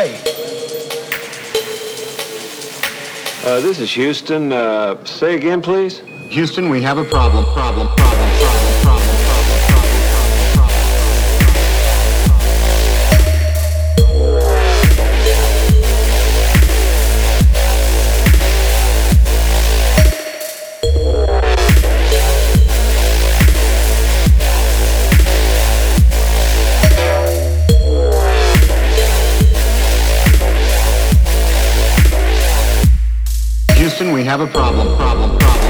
Whoa. Hey, Uh, this is Houston. Uh, say again, please. Houston, we have a problem, problem, problem, problem, problem, We have a problem, problem, problem,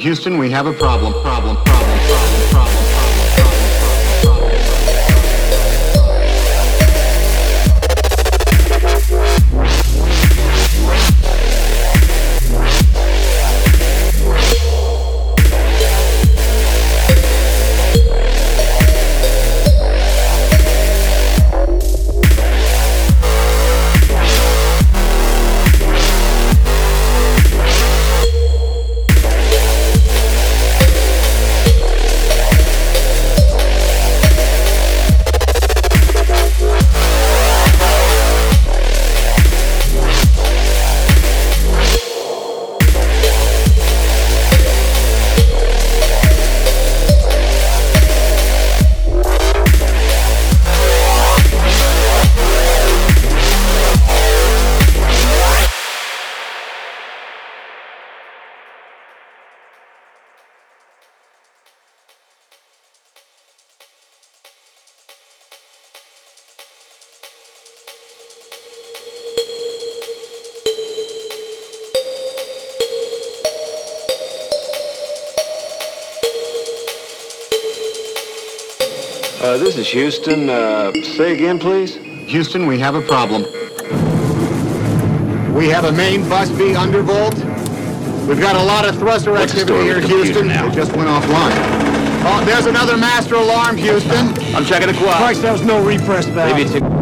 Houston, we have a problem, problem, problem, problem, problem, Uh, this is Houston. Uh, say again, please. Houston, we have a problem. We have a main bus B undervolt. We've got a lot of thruster What's activity here, Houston. now? It just went offline. Oh, there's another master alarm, Houston. I'm checking the quad. Christ, that was no repress valve. Maybe it's a...